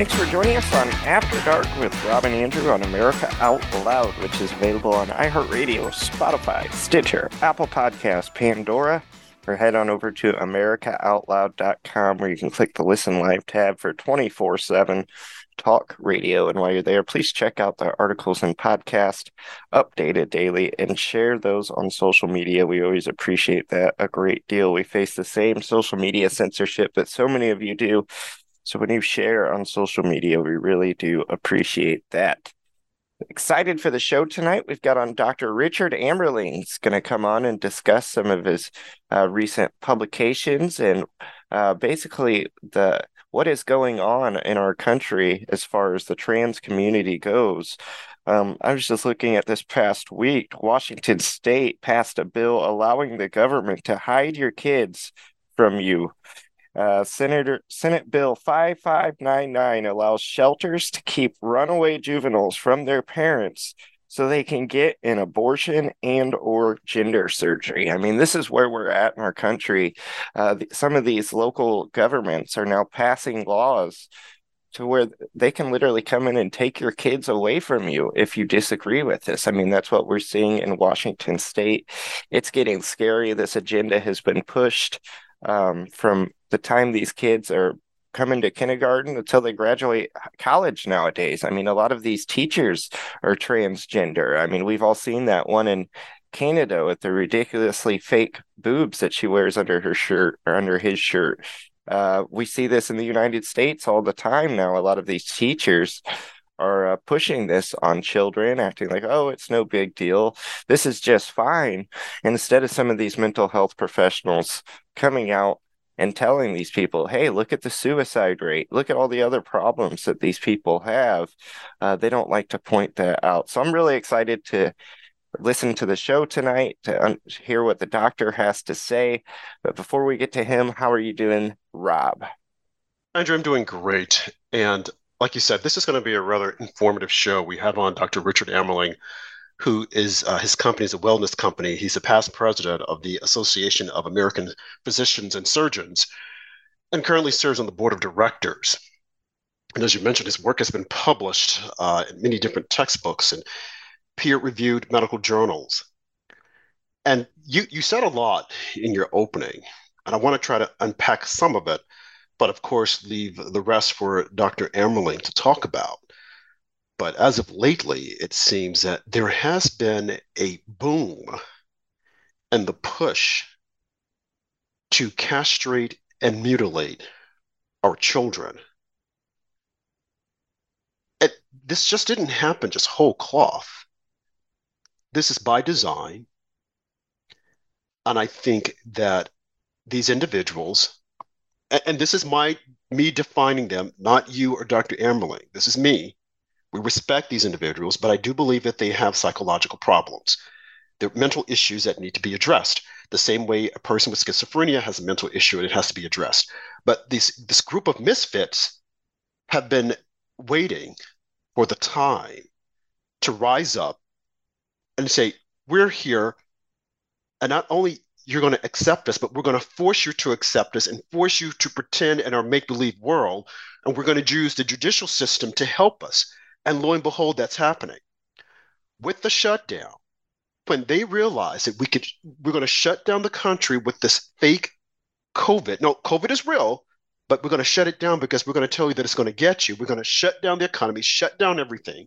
Thanks for joining us on After Dark with Rob and Andrew on America Out Loud, which is available on iHeartRadio, Spotify, Stitcher, Apple Podcasts, Pandora, or head on over to AmericaOutloud.com where you can click the Listen Live tab for 24 7 talk radio. And while you're there, please check out the articles and podcast updated daily and share those on social media. We always appreciate that a great deal. We face the same social media censorship that so many of you do. So when you share on social media, we really do appreciate that. Excited for the show tonight. We've got on Dr. Richard Amerling. He's going to come on and discuss some of his uh, recent publications and uh, basically the what is going on in our country as far as the trans community goes. Um, I was just looking at this past week. Washington State passed a bill allowing the government to hide your kids from you uh, Senator Senate Bill 5599 allows shelters to keep runaway juveniles from their parents so they can get an abortion and or gender surgery. I mean, this is where we're at in our country. Uh, some of these local governments are now passing laws to where they can literally come in and take your kids away from you if you disagree with this. I mean, that's what we're seeing in Washington state. It's getting scary. This agenda has been pushed um, from the time these kids are coming to kindergarten until they graduate college nowadays. I mean, a lot of these teachers are transgender. I mean, we've all seen that one in Canada with the ridiculously fake boobs that she wears under her shirt or under his shirt. Uh, we see this in the United States all the time now. A lot of these teachers are uh, pushing this on children, acting like, oh, it's no big deal. This is just fine. Instead of some of these mental health professionals coming out and telling these people, hey, look at the suicide rate, look at all the other problems that these people have. Uh, they don't like to point that out. So I'm really excited to listen to the show tonight to un- hear what the doctor has to say. But before we get to him, how are you doing, Rob? Andrew, I'm doing great. And like you said, this is going to be a rather informative show. We have on Dr. Richard Amerling, who is uh, his company is a wellness company. He's a past president of the Association of American Physicians and Surgeons, and currently serves on the board of directors. And as you mentioned, his work has been published uh, in many different textbooks and peer-reviewed medical journals. And you you said a lot in your opening, and I want to try to unpack some of it, but of course leave the rest for Dr. Amerling to talk about. But as of lately, it seems that there has been a boom and the push to castrate and mutilate our children. It, this just didn't happen just whole cloth. This is by design. And I think that these individuals, and, and this is my me defining them, not you or Dr. Amerling. This is me we respect these individuals, but I do believe that they have psychological problems. They're mental issues that need to be addressed. The same way a person with schizophrenia has a mental issue and it has to be addressed. But this this group of misfits have been waiting for the time to rise up and say, we're here, and not only you're going to accept us, but we're going to force you to accept us and force you to pretend in our make believe world. And we're going to use the judicial system to help us. And lo and behold, that's happening. With the shutdown, when they realized that we could, we're going to shut down the country with this fake COVID. No, COVID is real, but we're going to shut it down because we're going to tell you that it's going to get you. We're going to shut down the economy, shut down everything.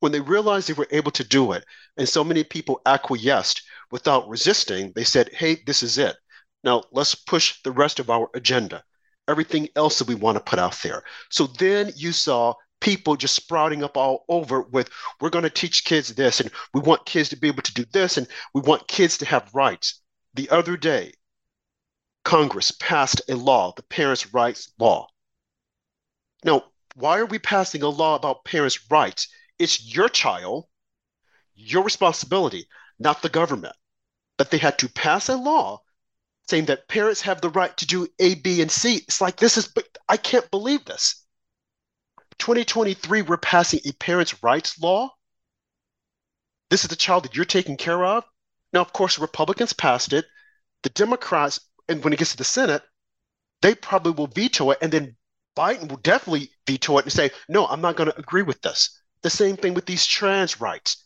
When they realized they were able to do it, and so many people acquiesced without resisting, they said, hey, this is it. Now let's push the rest of our agenda, everything else that we want to put out there. So then you saw people just sprouting up all over with we're going to teach kids this and we want kids to be able to do this and we want kids to have rights. The other day, Congress passed a law, the Parents' Rights Law. Now, why are we passing a law about parents' rights? It's your child, your responsibility, not the government. But they had to pass a law saying that parents have the right to do A, B, and C. It's like this is, I can't believe this. 2023, we're passing a parents' rights law. This is the child that you're taking care of. Now, of course, Republicans passed it. The Democrats, and when it gets to the Senate, they probably will veto it and then Biden will definitely veto it and say, no, I'm not going to agree with this. The same thing with these trans rights.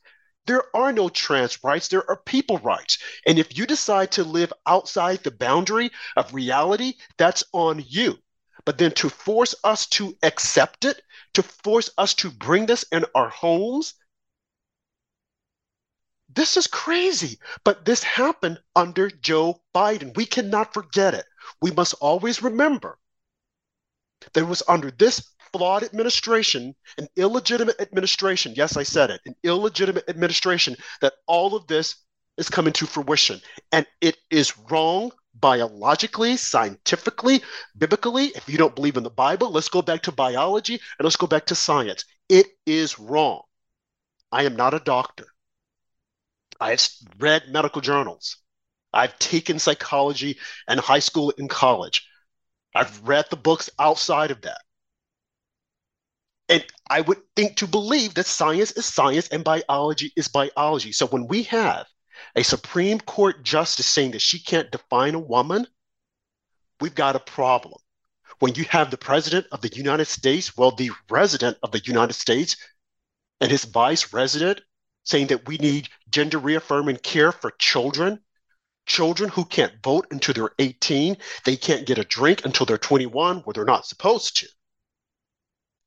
There are no trans rights, there are people rights. And if you decide to live outside the boundary of reality, that's on you. But then to force us to accept it, to force us to bring this in our homes, this is crazy. But this happened under Joe Biden. We cannot forget it. We must always remember that it was under this flawed administration, an illegitimate administration, yes, I said it, an illegitimate administration, that all of this is coming to fruition. And it is wrong biologically, scientifically, biblically. If you don't believe in the Bible, let's go back to biology and let's go back to science. It is wrong. I am not a doctor. I have read medical journals. I've taken psychology in high school and college. I've read the books outside of that. And I would think to believe that science is science and biology is biology. So when we have a Supreme Court justice saying that she can't define a woman, we've got a problem. When you have the president of the United States, well, the resident of the United States and his vice resident saying that we need gender reaffirming care for children, children who can't vote until they're 18, they can't get a drink until they're 21, where they're not supposed to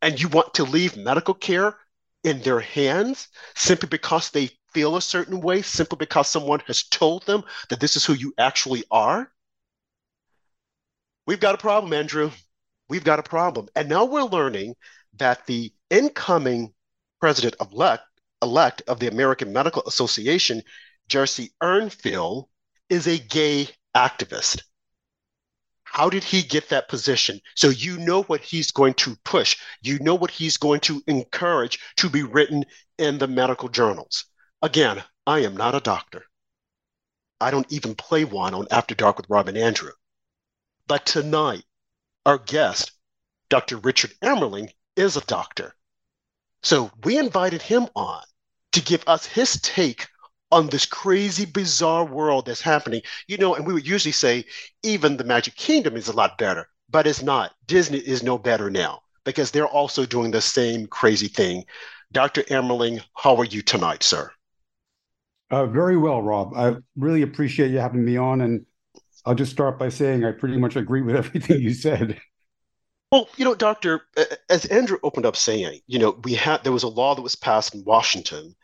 and you want to leave medical care in their hands simply because they feel a certain way, simply because someone has told them that this is who you actually are? We've got a problem, Andrew. We've got a problem. And now we're learning that the incoming president elect, elect of the American Medical Association, Jesse Ehrenfeld, is a gay activist. How did he get that position? So you know what he's going to push. You know what he's going to encourage to be written in the medical journals. Again, I am not a doctor. I don't even play one on After Dark with Rob and Andrew. But tonight, our guest, Dr. Richard Amerling, is a doctor. So we invited him on to give us his take on this crazy, bizarre world that's happening. You know, and we would usually say even the Magic Kingdom is a lot better, but it's not. Disney is no better now because they're also doing the same crazy thing. Dr. Amerling, how are you tonight, sir? Uh, very well, Rob. I really appreciate you having me on. And I'll just start by saying I pretty much agree with everything you said. Well, you know, Doctor, as Andrew opened up saying, you know, we had there was a law that was passed in Washington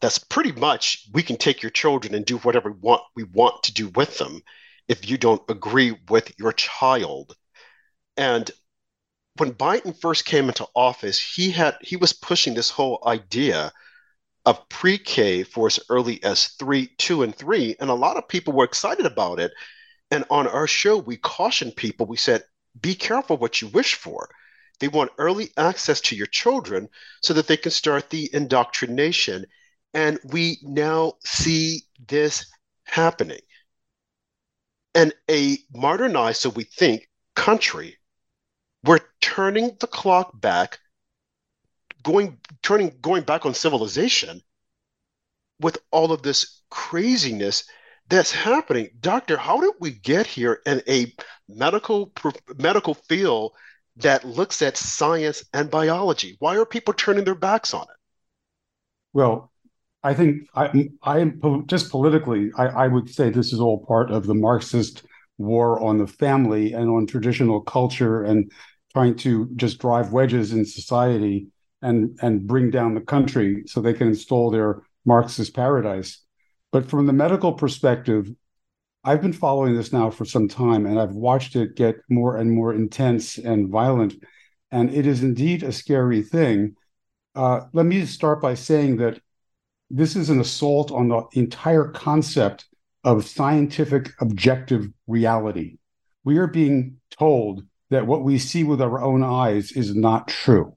that's pretty much we can take your children and do whatever we want we want to do with them if you don't agree with your child. And when biden first came into office he had he was pushing this whole idea of pre-k for as early as three two and three and a lot of people were excited about it. And on our show we cautioned people we said be careful what you wish for. They want early access to your children so that they can start the indoctrination and we now see this happening. And a modernized, so we think, country, we're turning the clock back, going turning going back on civilization with all of this craziness that's happening. Doctor, how did we get here in a medical medical field that looks at science and biology? Why are people turning their backs on it? Well, I think I, I just politically, I, I would say this is all part of the Marxist war on the family and on traditional culture and trying to just drive wedges in society and and bring down the country so they can install their Marxist paradise. But from the medical perspective, I've been following this now for some time and I've watched it get more and more intense and violent. And it is indeed a scary thing. Uh, let me start by saying that this is an assault on the entire concept of scientific objective reality. We are being told that what we see with our own eyes is not true,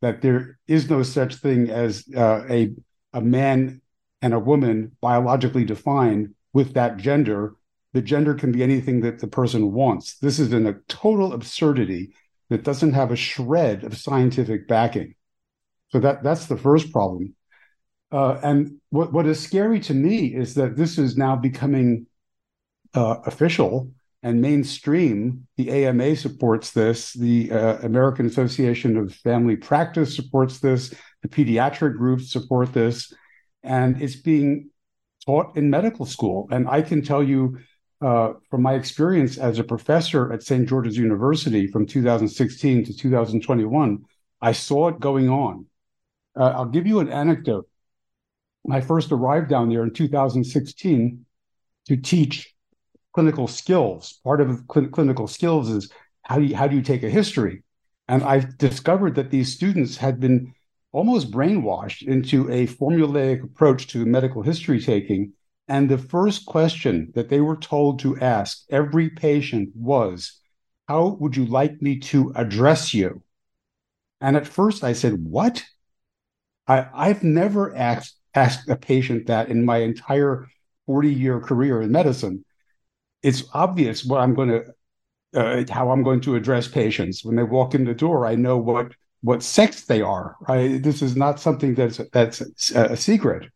that there is no such thing as uh, a, a man and a woman biologically defined with that gender. The gender can be anything that the person wants. This is in a total absurdity that doesn't have a shred of scientific backing. So that that's the first problem. Uh, and what, what is scary to me is that this is now becoming uh, official and mainstream, the AMA supports this, the uh, American Association of Family Practice supports this, the pediatric groups support this, and it's being taught in medical school. And I can tell you uh, from my experience as a professor at St. George's University from 2016 to 2021, I saw it going on. Uh, I'll give you an anecdote. When I first arrived down there in 2016 to teach clinical skills. Part of cl- clinical skills is how do you, how do you take a history? And I discovered that these students had been almost brainwashed into a formulaic approach to medical history taking. And the first question that they were told to ask every patient was, How would you like me to address you? And at first I said, What? I, I've never asked, asked a patient that in my entire 40 year career in medicine it's obvious what I'm going to uh, how I'm going to address patients when they walk in the door. I know what what sex they are. Right? This is not something that's that's a secret.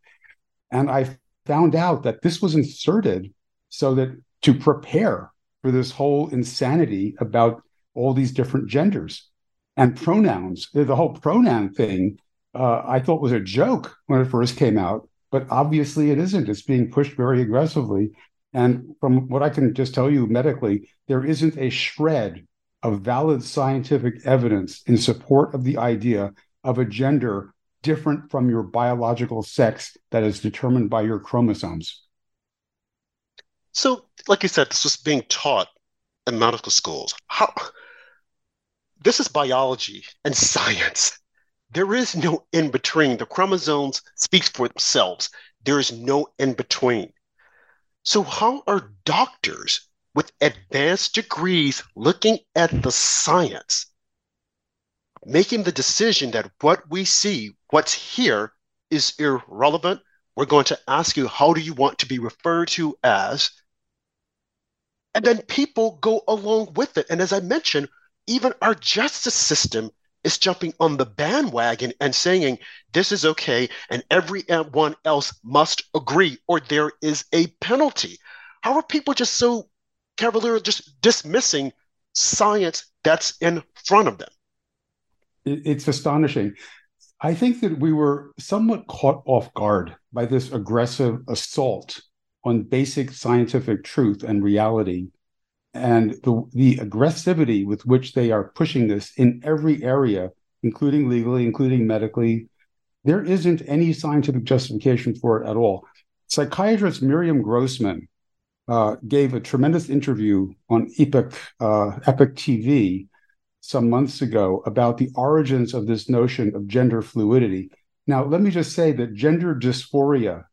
And I found out that this was inserted so that to prepare for this whole insanity about all these different genders and pronouns. The whole pronoun thing uh, I thought was a joke when it first came out, but obviously it isn't. It's being pushed very aggressively. And from what I can just tell you medically, there isn't a shred of valid scientific evidence in support of the idea of a gender different from your biological sex that is determined by your chromosomes. So, like you said, this was being taught in medical schools. How this is biology and science. There is no in between. The chromosomes speaks for themselves. There is no in between. So, how are doctors with advanced degrees looking at the science making the decision that what we see, what's here, is irrelevant? We're going to ask you, how do you want to be referred to as? And then people go along with it. And as I mentioned, even our justice system is jumping on the bandwagon and saying this is okay and everyone else must agree or there is a penalty. How are people just so cavalier, just dismissing science that's in front of them? It's astonishing. I think that we were somewhat caught off guard by this aggressive assault on basic scientific truth and reality and the, the aggressivity with which they are pushing this in every area, including legally, including medically, there isn't any scientific justification for it at all. Psychiatrist Miriam Grossman uh, gave a tremendous interview on Epic uh, Epoch TV some months ago about the origins of this notion of gender fluidity. Now, let me just say that gender dysphoria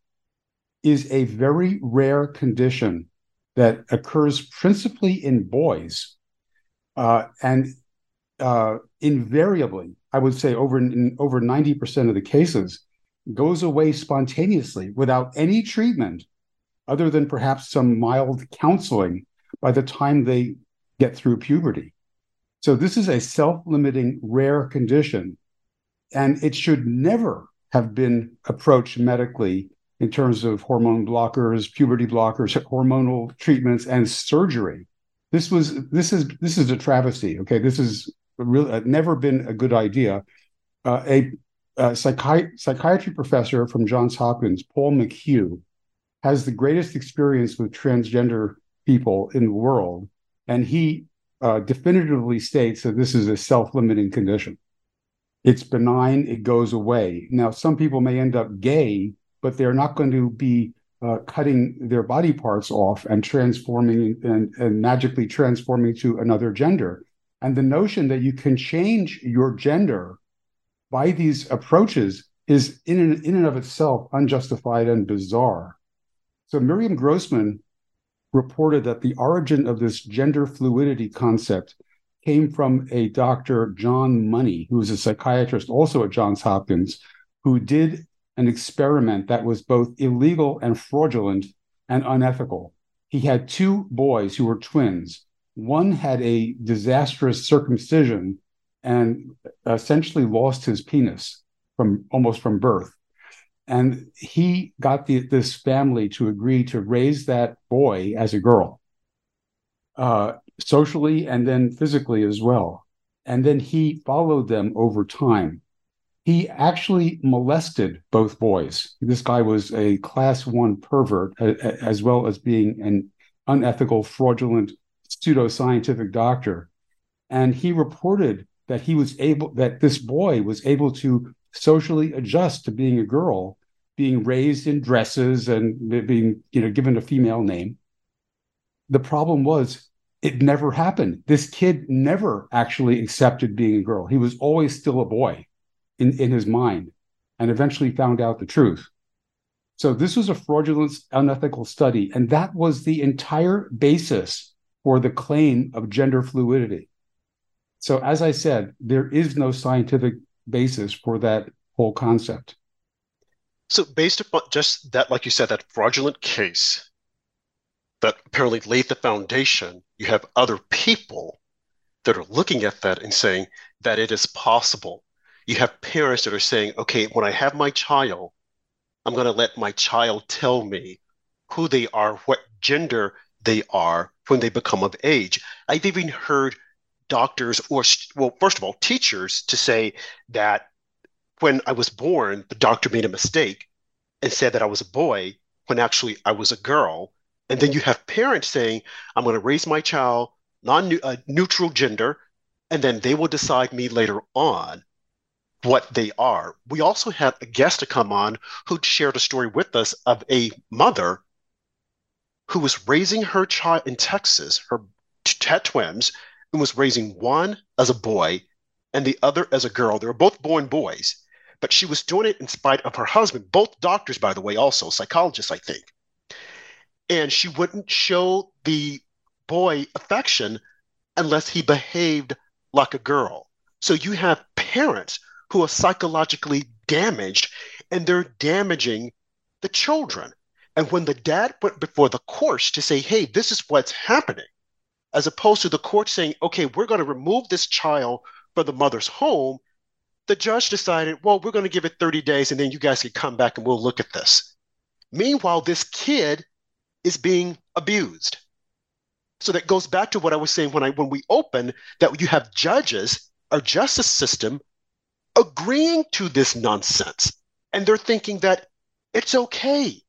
is a very rare condition that occurs principally in boys, uh, and uh, invariably, I would say over in over ninety percent of the cases, goes away spontaneously without any treatment, other than perhaps some mild counseling by the time they get through puberty. So this is a self-limiting rare condition, and it should never have been approached medically in terms of hormone blockers, puberty blockers, hormonal treatments, and surgery. This was this is this is a travesty. Okay, this is really uh, never been a good idea. Uh, a, a psychi- psychiatry professor from Johns Hopkins, Paul McHugh, has the greatest experience with transgender people in the world, and he uh, definitively states that this is a self-limiting condition. It's benign; it goes away. Now, some people may end up gay but they're not going to be uh, cutting their body parts off and transforming and, and magically transforming to another gender. And the notion that you can change your gender by these approaches is in in and of itself unjustified and bizarre. So Miriam Grossman reported that the origin of this gender fluidity concept came from a Dr. John Money, who was a psychiatrist also at Johns Hopkins, who did an experiment that was both illegal and fraudulent and unethical. He had two boys who were twins. One had a disastrous circumcision and essentially lost his penis from almost from birth. And he got the, this family to agree to raise that boy as a girl. uh, socially and then physically as well. And then he followed them over time. He actually molested both boys. This guy was a class one pervert, as well as being an unethical, fraudulent, pseudoscientific doctor. And he reported that he was able, that this boy was able to socially adjust to being a girl, being raised in dresses and being, you know, given a female name. The problem was it never happened. This kid never actually accepted being a girl. He was always still a boy in, in his mind and eventually found out the truth. So this was a fraudulent, unethical study. And that was the entire basis for the claim of gender fluidity. So, as I said, there is no scientific basis for that whole concept. So, based upon just that, like you said, that fraudulent case that apparently laid the foundation, you have other people that are looking at that and saying that it is possible. You have parents that are saying, okay, when I have my child, I'm going to let my child tell me who they are, what gender they are when they become of age. I've even heard doctors or, well, first of all, teachers to say that when I was born, the doctor made a mistake and said that I was a boy when actually I was a girl. And then you have parents saying, I'm going to raise my child non uh, neutral gender, and then they will decide me later on what they are. We also had a guest to come on who shared a story with us of a mother who was raising her child in Texas, her t- twins, and was raising one as a boy and the other as a girl. They were both born boys, but she was doing it in spite of her husband, both doctors, by the way, also psychologists, I think. And she wouldn't show the boy affection unless he behaved like a girl. So you have parents who are psychologically damaged and they're damaging the children. And when the dad went before the courts to say, hey, this is what's happening, as opposed to the court saying, okay, we're going to remove this child from the mother's home, the judge decided, well, we're going to give it 30 days and then you guys can come back and we'll look at this. Meanwhile, this kid is being abused. So that goes back to what I was saying when I when we open that you have judges, our justice system agreeing to this nonsense. And they're thinking that it's okay.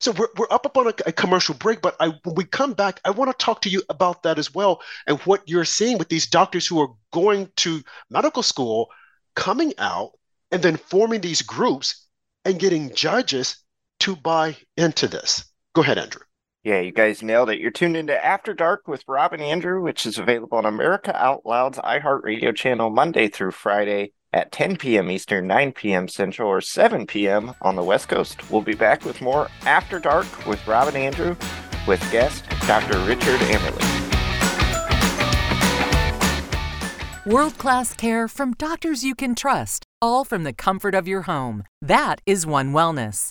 So we're, we're up upon a, a commercial break, but I, when we come back, I want to talk to you about that as well and what you're seeing with these doctors who are going to medical school, coming out, and then forming these groups and getting judges to buy into this. Go ahead, Andrew. Yeah, you guys nailed it. You're tuned into After Dark with Rob and Andrew, which is available on America Out Loud's iHeartRadio channel Monday through Friday at 10 p.m. Eastern, 9 p.m. Central, or 7 p.m. on the West Coast. We'll be back with more After Dark with Rob and Andrew with guest Dr. Richard Amerling. World class care from doctors you can trust, all from the comfort of your home. That is One Wellness.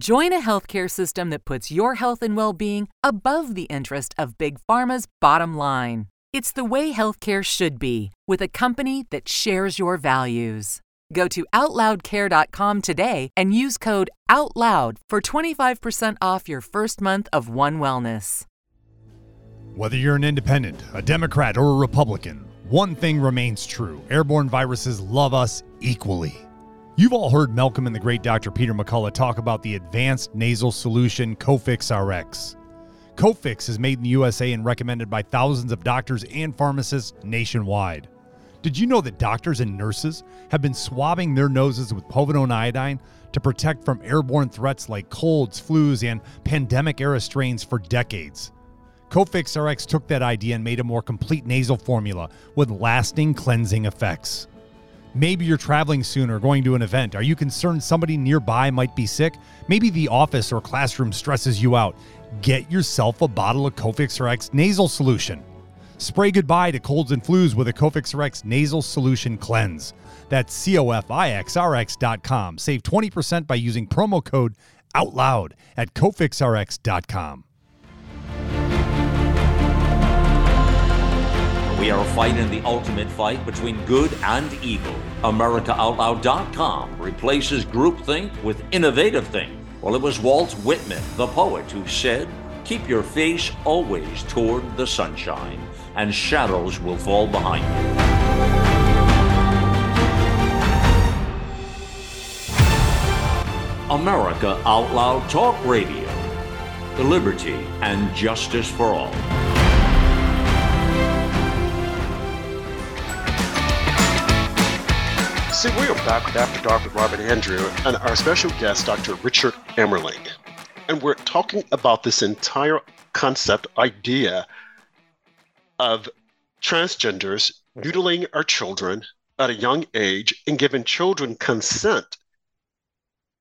Join a healthcare system that puts your health and well being above the interest of Big Pharma's bottom line. It's the way healthcare should be, with a company that shares your values. Go to OutLoudCare.com today and use code OUTLOUD for 25% off your first month of One Wellness. Whether you're an independent, a Democrat, or a Republican, one thing remains true airborne viruses love us equally. You've all heard Malcolm and the great Dr. Peter McCullough talk about the advanced nasal solution Cofix RX. Cofix is made in the USA and recommended by thousands of doctors and pharmacists nationwide. Did you know that doctors and nurses have been swabbing their noses with povidone iodine to protect from airborne threats like colds, flus, and pandemic era strains for decades? Cofix RX took that idea and made a more complete nasal formula with lasting cleansing effects. Maybe you're traveling soon or going to an event. Are you concerned somebody nearby might be sick? Maybe the office or classroom stresses you out. Get yourself a bottle of Cofix RX nasal solution. Spray goodbye to colds and flus with a Cofix RX nasal solution cleanse. That's C-O-F-I-X-R-X.com. Save 20% by using promo code OUTLOUD at CofixRx.com. We are fighting the ultimate fight between good and evil. AmericaOutloud.com replaces groupthink with innovative think. Well, it was Walt Whitman, the poet, who said, Keep your face always toward the sunshine, and shadows will fall behind you. America Out Loud Talk Radio. The liberty and justice for all. See, we are back with After Dark with Rob and Andrew and our special guest, Dr. Richard Amerling. And we're talking about this entire concept, idea of transgenders mutilating our children at a young age and giving children consent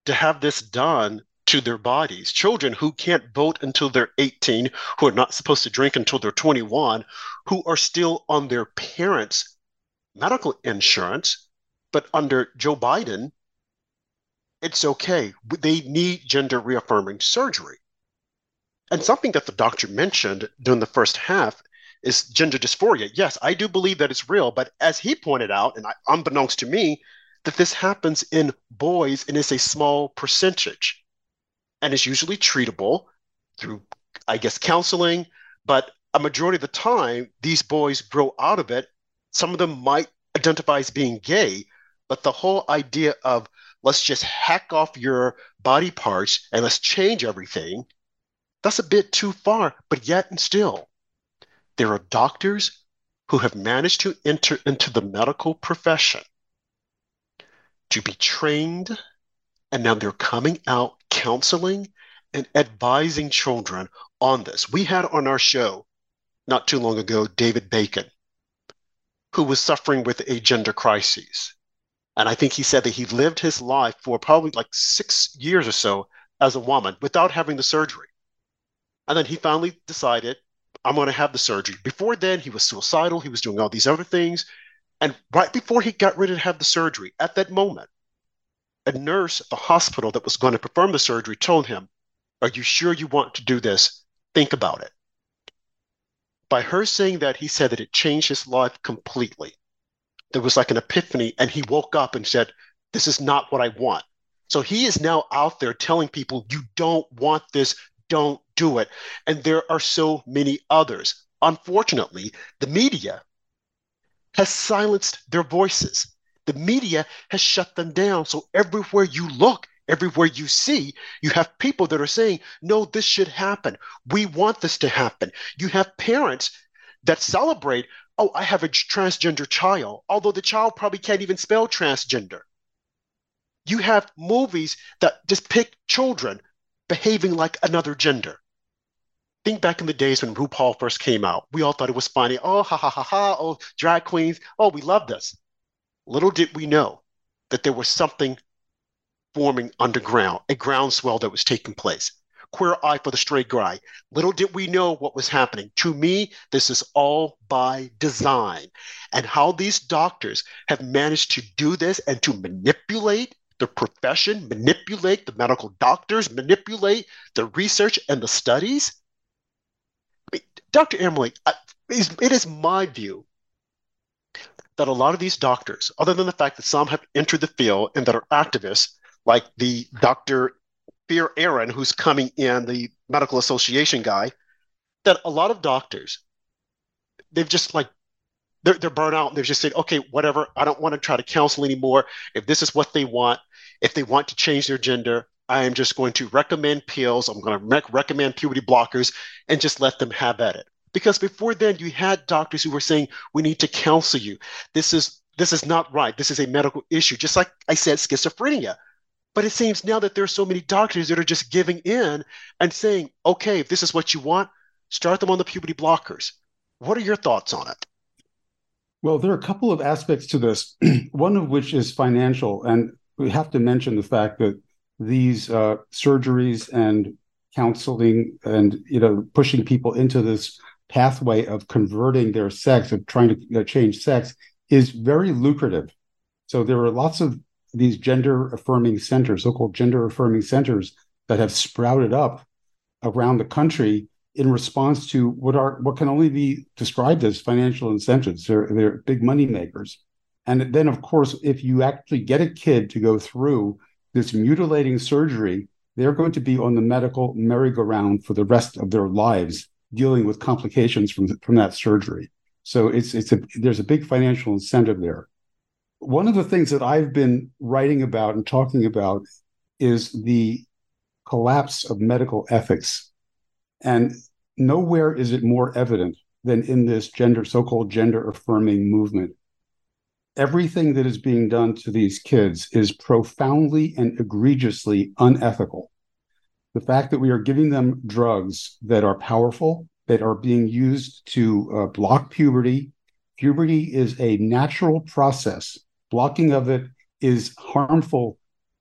to have this done to their bodies. Children who can't vote until they're 18, who are not supposed to drink until they're 21, who are still on their parents' medical insurance but under Joe Biden, it's okay. They need gender reaffirming surgery. And something that the doctor mentioned during the first half is gender dysphoria. Yes, I do believe that it's real, but as he pointed out, and unbeknownst to me, that this happens in boys and is a small percentage and is usually treatable through, I guess, counseling. But a majority of the time, these boys grow out of it. Some of them might identify as being gay, but the whole idea of let's just hack off your body parts and let's change everything, that's a bit too far. But yet and still, there are doctors who have managed to enter into the medical profession to be trained, and now they're coming out counseling and advising children on this. We had on our show not too long ago David Bacon, who was suffering with a gender crisis. And I think he said that he lived his life for probably like six years or so as a woman without having the surgery. And then he finally decided, I'm going to have the surgery. Before then, he was suicidal. He was doing all these other things. And right before he got ready to have the surgery, at that moment, a nurse at the hospital that was going to perform the surgery told him, Are you sure you want to do this? Think about it. By her saying that, he said that it changed his life completely there was like an epiphany and he woke up and said, This is not what I want. So he is now out there telling people, You don't want this, don't do it. And there are so many others. Unfortunately, the media has silenced their voices. The media has shut them down. So everywhere you look, everywhere you see, you have people that are saying, no, this should happen. We want this to happen. You have parents that celebrate oh, I have a transgender child, although the child probably can't even spell transgender. You have movies that depict children behaving like another gender. Think back in the days when RuPaul first came out. We all thought it was funny. Oh, ha ha ha ha. Oh, drag queens. Oh, we love this. Little did we know that there was something forming underground, a groundswell that was taking place queer eye for the straight guy. Little did we know what was happening. To me, this is all by design. And how these doctors have managed to do this and to manipulate the profession, manipulate the medical doctors, manipulate the research and the studies. I mean, Dr. Emily, it is my view that a lot of these doctors, other than the fact that some have entered the field and that are activists, like the Dr. Fear Aaron, who's coming in, the medical association guy, that a lot of doctors, they've just like they're, they're burnt out they've just said, okay, whatever, I don't want to try to counsel anymore. If this is what they want, if they want to change their gender, I am just going to recommend pills. I'm going to rec- recommend puberty blockers and just let them have at it. Because before then, you had doctors who were saying, we need to counsel you. This is this is not right. This is a medical issue. Just like I said, schizophrenia. But it seems now that there are so many doctors that are just giving in and saying, okay, if this is what you want, start them on the puberty blockers. What are your thoughts on it? Well, there are a couple of aspects to this, one of which is financial. And we have to mention the fact that these uh, surgeries and counseling and you know pushing people into this pathway of converting their sex, of trying to uh, change sex, is very lucrative. So there are lots of these gender affirming centers, so called gender affirming centers, that have sprouted up around the country in response to what are what can only be described as financial incentives. They're they're big money makers. And then, of course, if you actually get a kid to go through this mutilating surgery, they're going to be on the medical merry-go-round for the rest of their lives, dealing with complications from from that surgery. So it's it's a there's a big financial incentive there. One of the things that I've been writing about and talking about is the collapse of medical ethics. And nowhere is it more evident than in this gender so-called gender affirming movement. Everything that is being done to these kids is profoundly and egregiously unethical. The fact that we are giving them drugs that are powerful, that are being used to uh, block puberty. Puberty is a natural process. Blocking of it is harmful,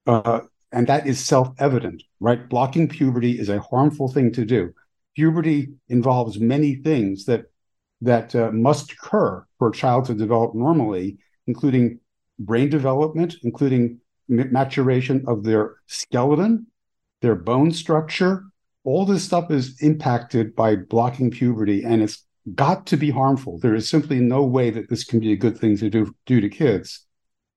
uh, and that is self evident, right? Blocking puberty is a harmful thing to do. Puberty involves many things that that uh, must occur for a child to develop normally, including brain development, including maturation of their skeleton, their bone structure, all this stuff is impacted by blocking puberty and it's got to be harmful. There is simply no way that this can be a good thing to do, do to kids.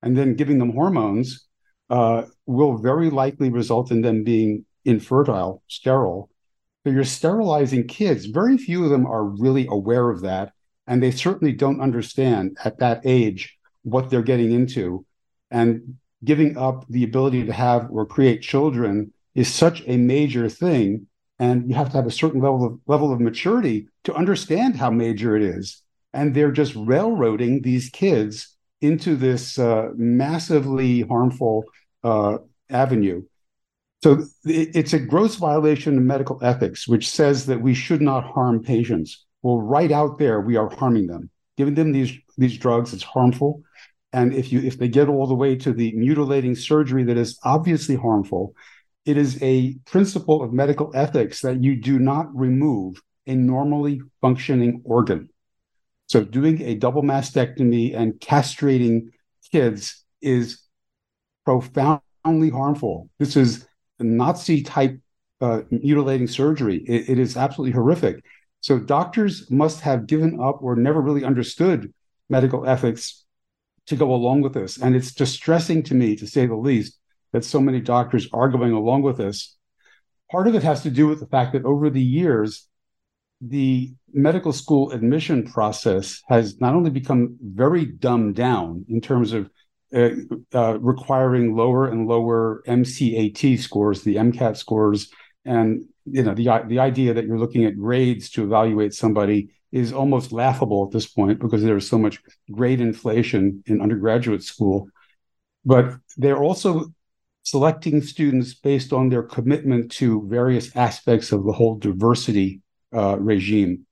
And then giving them hormones uh, will very likely result in them being infertile, sterile. So you're sterilizing kids. Very few of them are really aware of that. And they certainly don't understand at that age what they're getting into. And giving up the ability to have or create children is such a major thing and you have to have a certain level of level of maturity to understand how major it is and they're just railroading these kids into this uh, massively harmful uh, avenue. So it's a gross violation of medical ethics which says that we should not harm patients. Well right out there we are harming them giving them these these drugs. Is harmful. And if you if they get all the way to the mutilating surgery that is obviously harmful it is a principle of medical ethics that you do not remove a normally functioning organ. So, doing a double mastectomy and castrating kids is profoundly harmful. This is Nazi type uh, mutilating surgery. It, it is absolutely horrific. So, doctors must have given up or never really understood medical ethics to go along with this. And it's distressing to me, to say the least, that so many doctors are going along with this. Part of it has to do with the fact that over the years, the medical school admission process has not only become very dumbed down in terms of uh, uh, requiring lower and lower MCAT scores, the MCAT scores, and you know the the idea that you're looking at grades to evaluate somebody is almost laughable at this point because there's so much grade inflation in undergraduate school. But they're also selecting students based on their commitment to various aspects of the whole diversity uh, regime.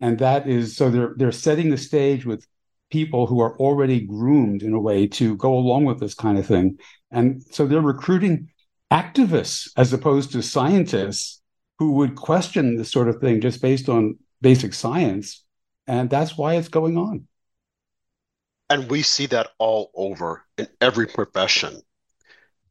And that is so they're they're setting the stage with people who are already groomed in a way to go along with this kind of thing. And so they're recruiting activists as opposed to scientists who would question this sort of thing just based on basic science. And that's why it's going on. And we see that all over in every profession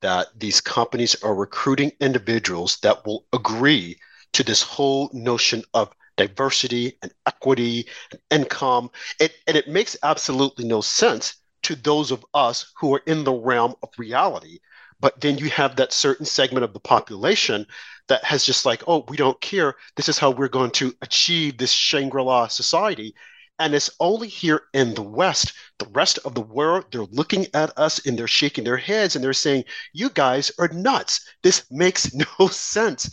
that these companies are recruiting individuals that will agree to this whole notion of diversity and equity and income. It, and it makes absolutely no sense to those of us who are in the realm of reality. But then you have that certain segment of the population that has just like, oh, we don't care. This is how we're going to achieve this Shangri La society. And it's only here in the West, the rest of the world, they're looking at us and they're shaking their heads and they're saying, You guys are nuts. This makes no sense.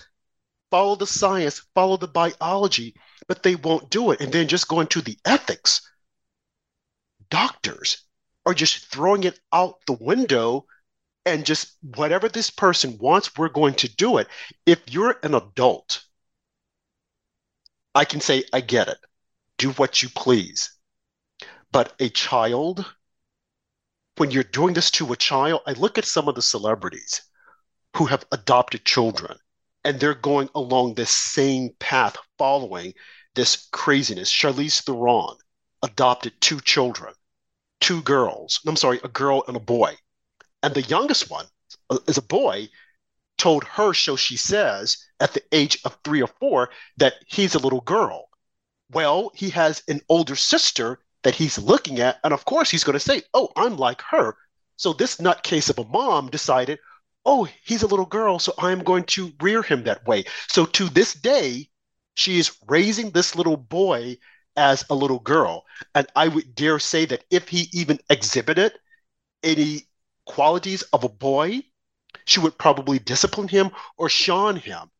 Follow the science, follow the biology, but they won't do it. And then just go into the ethics. Doctors are just throwing it out the window and just whatever this person wants, we're going to do it. If you're an adult, I can say, I get it do what you please. But a child, when you're doing this to a child, I look at some of the celebrities who have adopted children and they're going along this same path following this craziness. Charlize Theron adopted two children, two girls. I'm sorry, a girl and a boy. And the youngest one uh, is a boy, told her, so she says, at the age of three or four, that he's a little girl. Well, he has an older sister that he's looking at. And of course, he's going to say, Oh, I'm like her. So this nutcase of a mom decided, Oh, he's a little girl. So I'm going to rear him that way. So to this day, she is raising this little boy as a little girl. And I would dare say that if he even exhibited any qualities of a boy, she would probably discipline him or shun him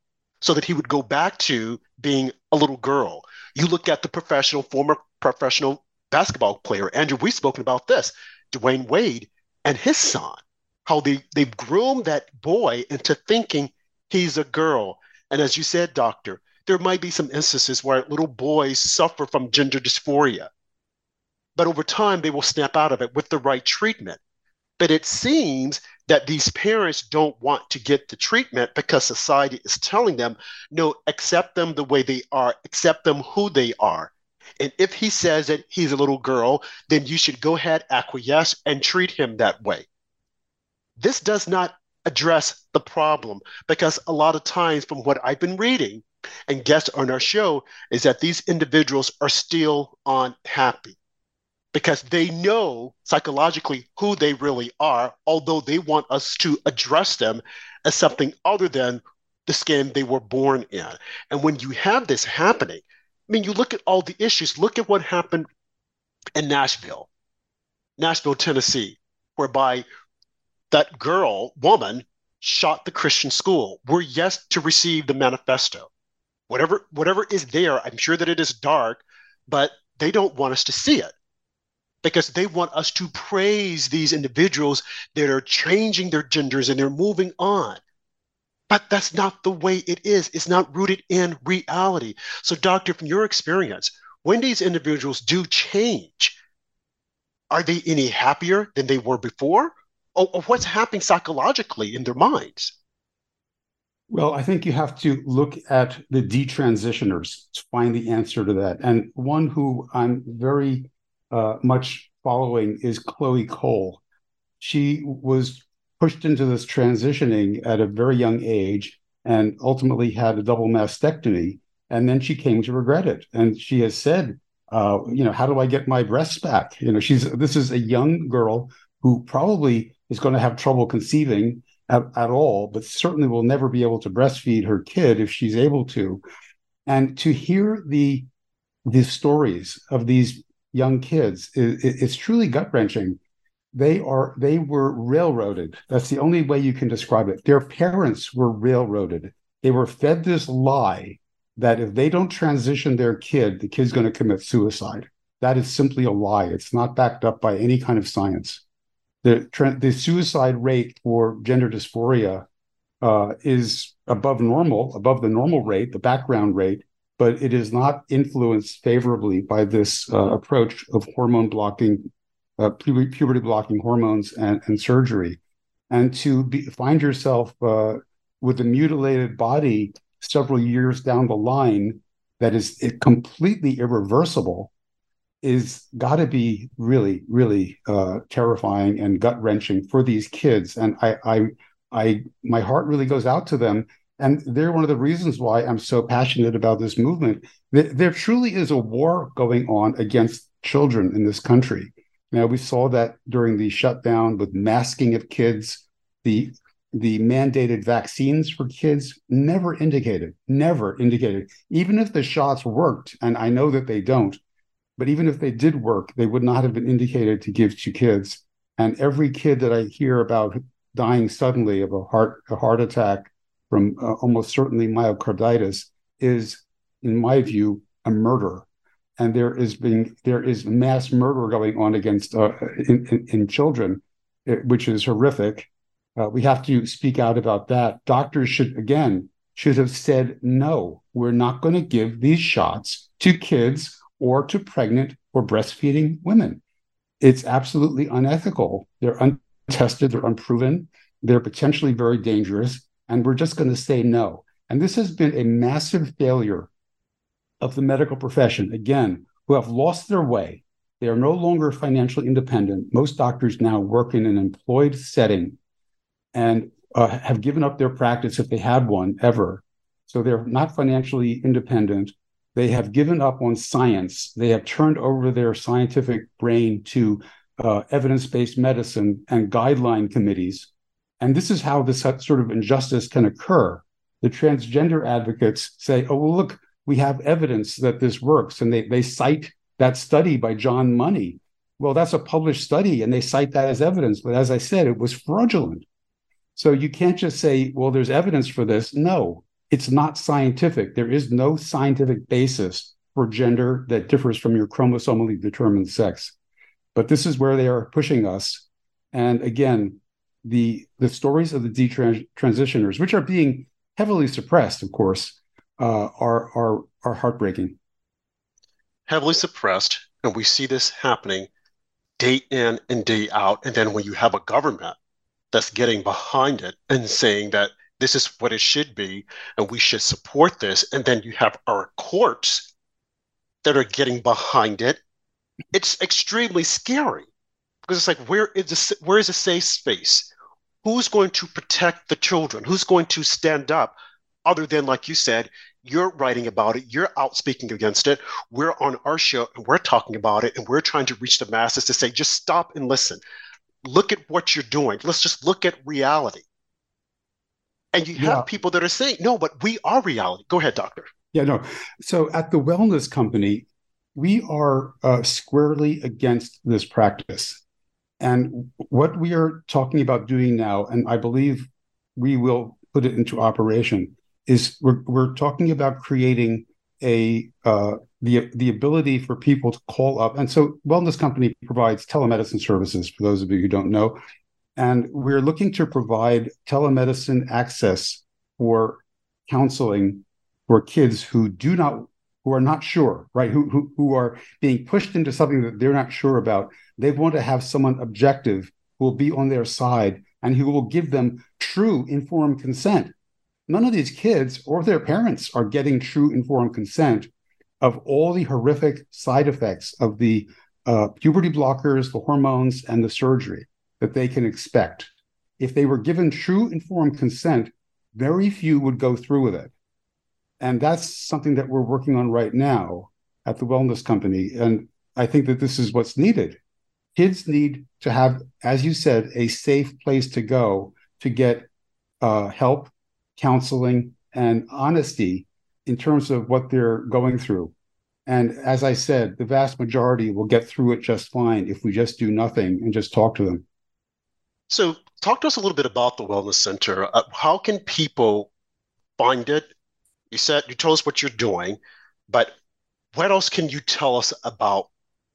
so that he would go back to being a little girl. You look at the professional, former professional basketball player, Andrew, we've spoken about this, Dwyane Wade and his son, how they, they've groomed that boy into thinking he's a girl. And as you said, doctor, there might be some instances where little boys suffer from gender dysphoria. But over time, they will snap out of it with the right treatment. But it seems that these parents don't want to get the treatment because society is telling them, no, accept them the way they are, accept them who they are. And if he says that he's a little girl, then you should go ahead, acquiesce, and treat him that way. This does not address the problem because a lot of times, from what I've been reading and guests on our show, is that these individuals are still unhappy because they know psychologically who they really are, although they want us to address them as something other than the skin they were born in. And when you have this happening, I mean, you look at all the issues, look at what happened in Nashville, Nashville, Tennessee, whereby that girl, woman, shot the Christian school. We're yet to receive the manifesto. Whatever, whatever is there, I'm sure that it is dark, but they don't want us to see it because they want us to praise these individuals that are changing their genders and they're moving on. But that's not the way it is. It's not rooted in reality. So, doctor, from your experience, when these individuals do change, are they any happier than they were before? Or what's happening psychologically in their minds? Well, I think you have to look at the detransitioners to find the answer to that. And one who I'm very uh, much following is Chloe Cole. She was pushed into this transitioning at a very young age and ultimately had a double mastectomy. And then she came to regret it. And she has said, uh, you know, how do I get my breasts back? You know, she's this is a young girl who probably is going to have trouble conceiving at, at all, but certainly will never be able to breastfeed her kid if she's able to. And to hear the the stories of these young kids. It, it, it's truly gut wrenching. They are they were railroaded. That's the only way you can describe it. Their parents were railroaded. They were fed this lie that if they don't transition their kid, the kid's going to commit suicide. That is simply a lie. It's not backed up by any kind of science. The the suicide rate for gender dysphoria uh, is above normal, above the normal rate, the background rate, but it is not influenced favorably by this uh, approach of hormone blocking, uh, puberty blocking hormones and, and, surgery. And to be, find yourself uh, with a mutilated body several years down the line that is completely irreversible is got to be really, really uh, terrifying and gut wrenching for these kids. And I, I, I, my heart really goes out to them and they're one of the reasons why I'm so passionate about this movement. There truly is a war going on against children in this country. Now we saw that during the shutdown with masking of kids, the the mandated vaccines for kids never indicated, never indicated, even if the shots worked, and I know that they don't, but even if they did work, they would not have been indicated to give to kids. And every kid that I hear about dying suddenly of a heart a heart attack from uh, almost certainly myocarditis is, in my view, a murder. And there is being there is mass murder going on against uh, in, in, in, children, eh, which is horrific. Uh, we have to speak out about that. Doctors should again should have said no. We're not going to give these shots to kids or to pregnant or breastfeeding women. It's absolutely unethical. They're untested. They're unproven. They're potentially very dangerous and we're just going to say no. And this has been a massive failure of the medical profession, again, who have lost their way. They are no longer financially independent. Most doctors now work in an employed setting and uh, have given up their practice if they had one ever. So they're not financially independent. They have given up on science. They have turned over their scientific brain to uh, evidence based medicine and guideline committees. And this is how this sort of injustice can occur. The transgender advocates say, oh, well, look, we have evidence that this works. And they, they cite that study by John Money. Well, that's a published study and they cite that as evidence. But as I said, it was fraudulent. So you can't just say, well, there's evidence for this. No, it's not scientific. There is no scientific basis for gender that differs from your chromosomally determined sex. But this is where they are pushing us. And again, the the stories of the detransitioners, which are being heavily suppressed, of course, uh, are are are heartbreaking. Heavily suppressed, and we see this happening day in and day out. And then when you have a government that's getting behind it and saying that this is what it should be and we should support this. And then you have our courts that are getting behind it. It's extremely scary because it's like where is a, where is a safe space? Who's going to protect the children? Who's going to stand up other than like you said you're writing about it you're out speaking against it we're on our show and we're talking about it and we're trying to reach the masses to say just stop and listen. Look at what you're doing. Let's just look at reality. And you have yeah. people that are saying, no, but we are reality. Go ahead, doctor. Yeah, no. So at the Wellness Company, we are uh, squarely against this practice. And what we are talking about doing now, and I believe we will put it into operation, is we're, we're talking about creating a uh, the the ability for people to call up. And so, Wellness Company provides telemedicine services for those of you who don't know, and we're looking to provide telemedicine access for counseling for kids who do not who are not sure, right? Who who who are being pushed into something that they're not sure about. They want to have someone objective who will be on their side and who will give them true informed consent. None of these kids or their parents are getting true informed consent of all the horrific side effects of the uh, puberty blockers, the hormones, and the surgery that they can expect. If they were given true informed consent, very few would go through with it. And that's something that we're working on right now at the Wellness Company. And I think that this is what's needed. Kids need to have, as you said, a safe place to go to get uh, help, counseling, and honesty in terms of what they're going through. And as I said, the vast majority will get through it just fine if we just do nothing and just talk to them. So, talk to us a little bit about the Wellness Center. Uh, how can people find it? You said you told us what you're doing, but what else can you tell us about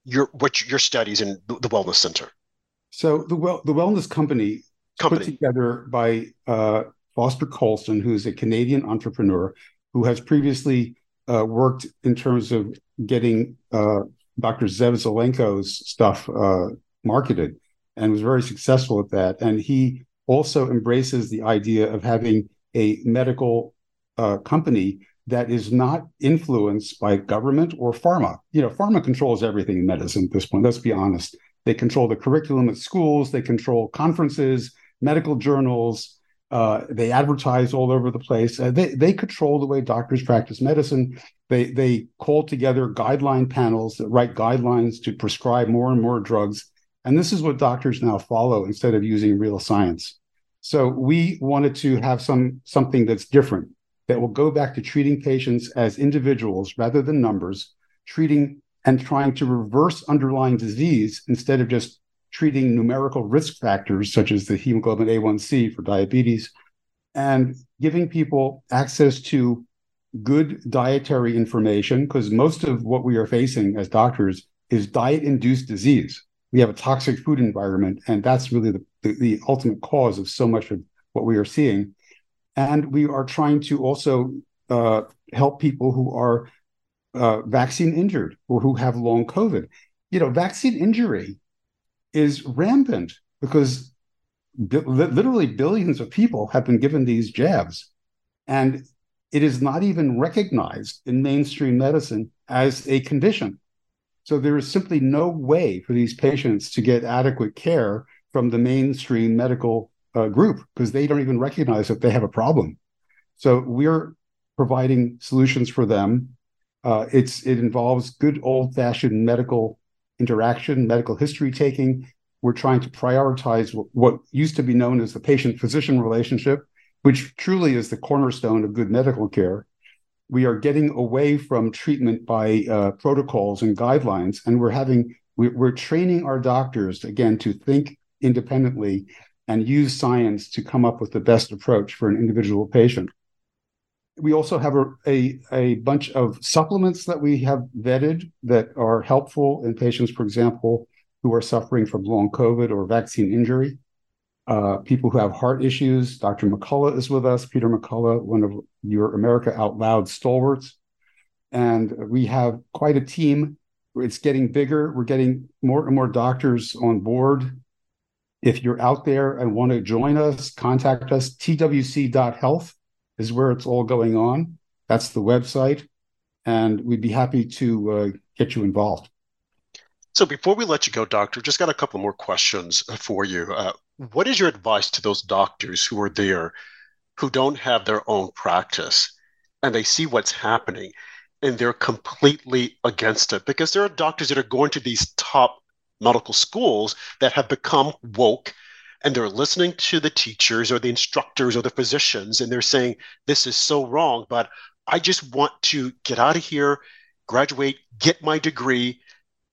your what your studies in the Wellness Center? So the well the Wellness Company, company. put together by uh, Foster Coulson, who's a Canadian entrepreneur who has previously uh, worked in terms of getting uh, Dr. Zev Zelenko's stuff uh, marketed and was very successful at that. And he also embraces the idea of having a medical uh, company that is not influenced by government or pharma. You know, pharma controls everything in medicine at this point. Let's be honest. They control the curriculum at schools. They control conferences, medical journals, uh, they advertise all over the place. Uh, they they control the way doctors practice medicine. They they call together guideline panels that write guidelines to prescribe more and more drugs. And this is what doctors now follow instead of using real science. So we wanted to have some something that's different that will go back to treating patients as individuals rather than numbers, treating and trying to reverse underlying disease instead of just treating numerical risk factors such as the hemoglobin A1C for diabetes and giving people access to good dietary information because most of what we are facing as doctors is diet induced disease. We have a toxic food environment, and that's really the, the, the, ultimate cause of so much of what we are seeing. And we are trying to also uh, help people who are uh, vaccine injured or who have long COVID. You know, vaccine injury is rampant because bi- literally billions of people have been given these jabs. And it is not even recognized in mainstream medicine as a condition. So there is simply no way for these patients to get adequate care from the mainstream medical uh, group because they don't even recognize that they have a problem. So we're providing solutions for them. Uh, it's it involves good old fashioned medical interaction, medical history taking. We're trying to prioritize what, what used to be known as the patient physician relationship, which truly is the cornerstone of good medical care. We are getting away from treatment by uh, protocols and guidelines, and we're having we, we're training our doctors again to think independently and use science to come up with the best approach for an individual patient. We also have a, a, a, bunch of supplements that we have vetted that are helpful in patients, for example, who are suffering from long COVID or vaccine injury. Uh, people who have heart issues. Dr. McCullough is with us, Peter McCullough, one of your America Out Loud stalwarts. And we have quite a team. It's getting bigger. We're getting more and more doctors on board if you're out there and want to join us, contact us. twc.health is where it's all going on. That's the website. And we'd be happy to uh, get you involved. So before we let you go, doctor, just got a couple more questions for you. Uh, what is your advice to those doctors who are there who don't have their own practice and they see what's happening and they're completely against it? Because there are doctors that are going to these top medical schools that have become woke and they're listening to the teachers or the instructors or the physicians and they're saying this is so wrong but i just want to get out of here graduate get my degree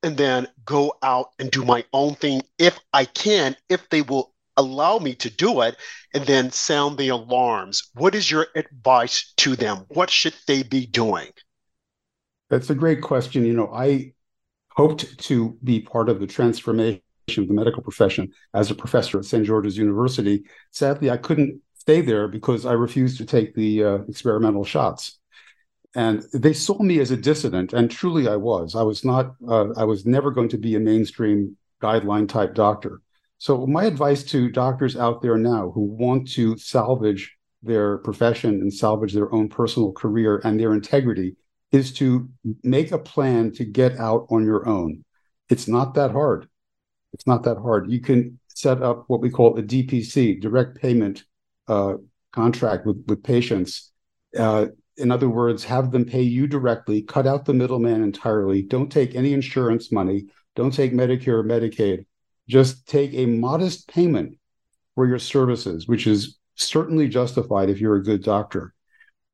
and then go out and do my own thing if i can if they will allow me to do it and then sound the alarms what is your advice to them what should they be doing that's a great question you know i hoped to be part of the transformation of the medical profession as a professor at St. George's University. Sadly, I couldn't stay there because I refused to take the uh, experimental shots. And they saw me as a dissident, and truly I was. I was not, uh, I was never going to be a mainstream guideline type doctor. So, my advice to doctors out there now who want to salvage their profession and salvage their own personal career and their integrity is to make a plan to get out on your own. It's not that hard. It's not that hard. You can set up what we call a DPC, direct payment uh, contract with, with patients. Uh, in other words, have them pay you directly, cut out the middleman entirely. Don't take any insurance money. Don't take Medicare or Medicaid. Just take a modest payment for your services, which is certainly justified if you're a good doctor,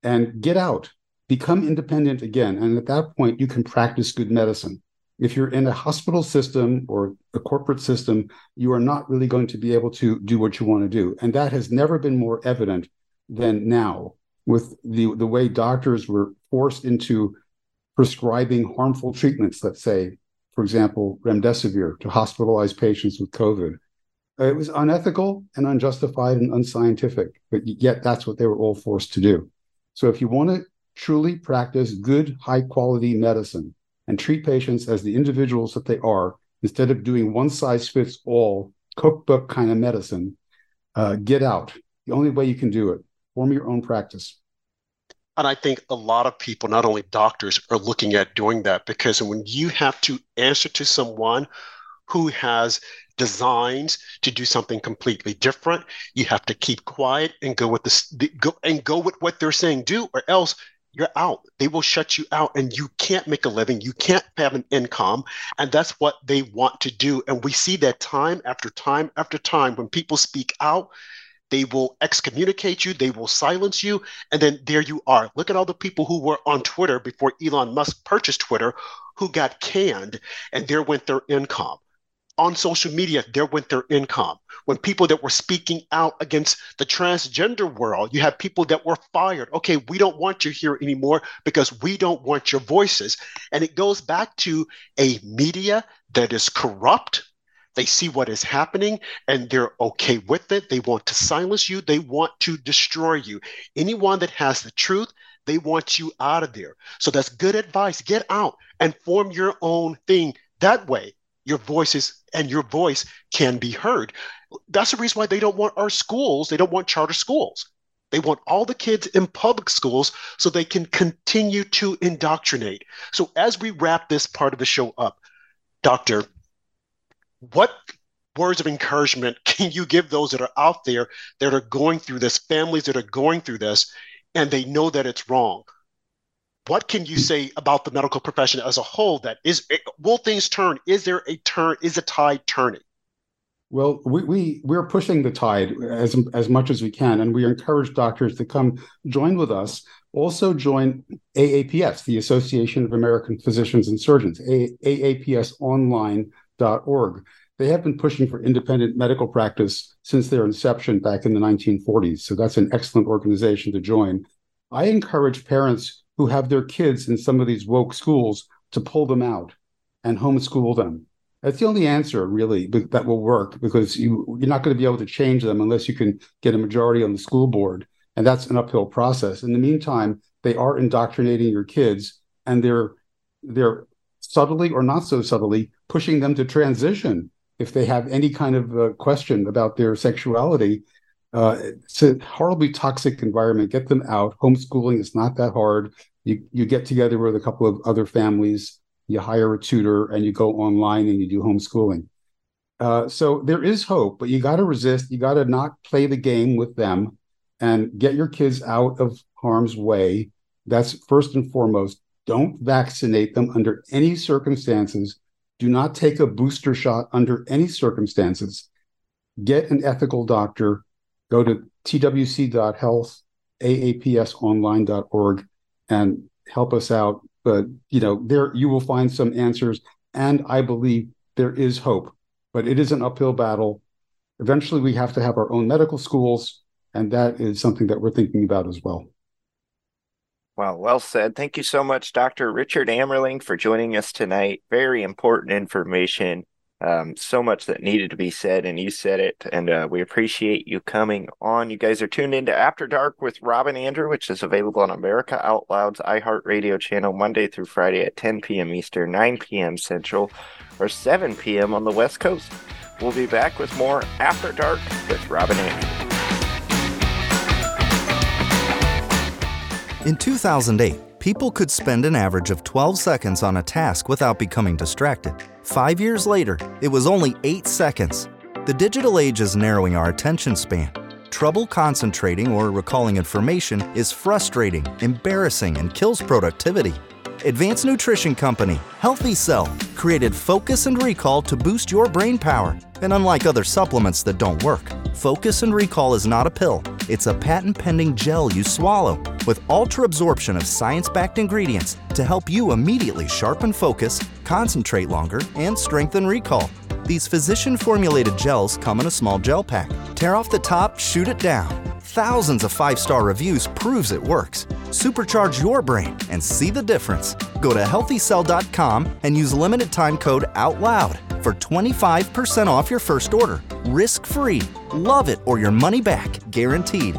and get out become independent again. And at that point, you can practice good medicine. If you're in a hospital system or a corporate system, you are not really going to be able to do what you want to do. And that has never been more evident than now with the, the way doctors were forced into prescribing harmful treatments, let's say, for example, remdesivir to hospitalize patients with COVID. It was unethical and unjustified and unscientific, but yet that's what they were all forced to do. So if you want to truly practice good, high quality medicine and treat patients as the individuals that they are instead of doing one size fits all cookbook kind of medicine. Uh, get out. The only way you can do it, form your own practice. And I think a lot of people, not only doctors, are looking at doing that because when you have to answer to someone who has designs to do something completely different, you have to keep quiet and go with this, go and go with what they're saying do, or else you're out. They will shut you out and you can't make a living. You can't have an income. And that's what they want to do. And we see that time after time after time when people speak out, they will excommunicate you, they will silence you. And then there you are. Look at all the people who were on Twitter before Elon Musk purchased Twitter who got canned, and there went their income on social media, there went their income. When people that were speaking out against the transgender world, you have people that were fired. Okay, we don't want you here anymore because we don't want your voices. And it goes back to a media that is corrupt. They see what is happening and they're okay with it. They want to silence you, they want to destroy you. Anyone that has the truth, they want you out of there. So that's good advice. Get out and form your own thing that way your voices and your voice can be heard. That's the reason why they don't want our schools, they don't want charter schools. They want all the kids in public schools so they can continue to indoctrinate. So, as we wrap this part of the show up, Doctor, what words of encouragement can you give those that are out there that are going through this, families that are going through this, and they know that it's wrong? What can you say about the medical profession as a whole? That is, will things turn? Is there a turn? Is a tide turning? Well, we, we we're pushing the tide as as much as we can, and we encourage doctors to come join with us. Also, join AAPS, the Association of American Physicians and Surgeons, AAPSonline.org. They have been pushing for independent medical practice since their inception back in the 1940s. So that's an excellent organization to join. I encourage parents who have their kids in some of these woke schools to pull them out and homeschool them that's the only answer, really, that will work because you you're not going to be able to change them unless you can get a majority on the school board, and that's an uphill process. In the meantime, they are indoctrinating your kids, and they're they're subtly or not so subtly pushing them to transition if they have any kind of uh, question about their sexuality. Uh, it's a horribly toxic environment. Get them out. Homeschooling is not that hard. You you get together with a couple of other families you hire a tutor, and you go online and you do homeschooling. Uh, so there is hope, but you got to resist. You got to not play the game with them and get your kids out of harm's way. That's first and foremost. Don't vaccinate them under any circumstances. Do not take a booster shot under any circumstances. Get an ethical doctor. Go to twc.health, aapsonline.org, and help us out but you know there you will find some answers and i believe there is hope but it is an uphill battle eventually we have to have our own medical schools and that is something that we're thinking about as well Well, well said. Thank you so much, Dr. Richard Amerling, for joining us tonight. Very important information um, so much that needed to be said, and you said it, and uh, we appreciate you coming on. You guys are tuned into After Dark with Rob and Andrew, which is available on America Out Loud's iHeartRadio channel Monday through Friday at 10 p.m. Eastern, 9 p.m. Central, or 7 p.m. on the West Coast. We'll be back with more After Dark with Rob and Andrew. In 2008, people could spend an average of 12 seconds on a task without becoming distracted. Five years later, it was only 8 seconds. The digital age is narrowing our attention span. Trouble concentrating or recalling information is frustrating, embarrassing, and kills productivity. Advanced Nutrition Company, Healthy Cell, created Focus and Recall to boost your brain power. And unlike other supplements that don't work, Focus and Recall is not a pill, it's a patent pending gel you swallow with ultra absorption of science backed ingredients to help you immediately sharpen focus, concentrate longer, and strengthen recall. These physician formulated gels come in a small gel pack. Tear off the top, shoot it down. Thousands of five star reviews proves it works. Supercharge your brain and see the difference. Go to healthycell.com and use limited time code OUTLOUD for 25% off your first order. Risk free. Love it or your money back, guaranteed.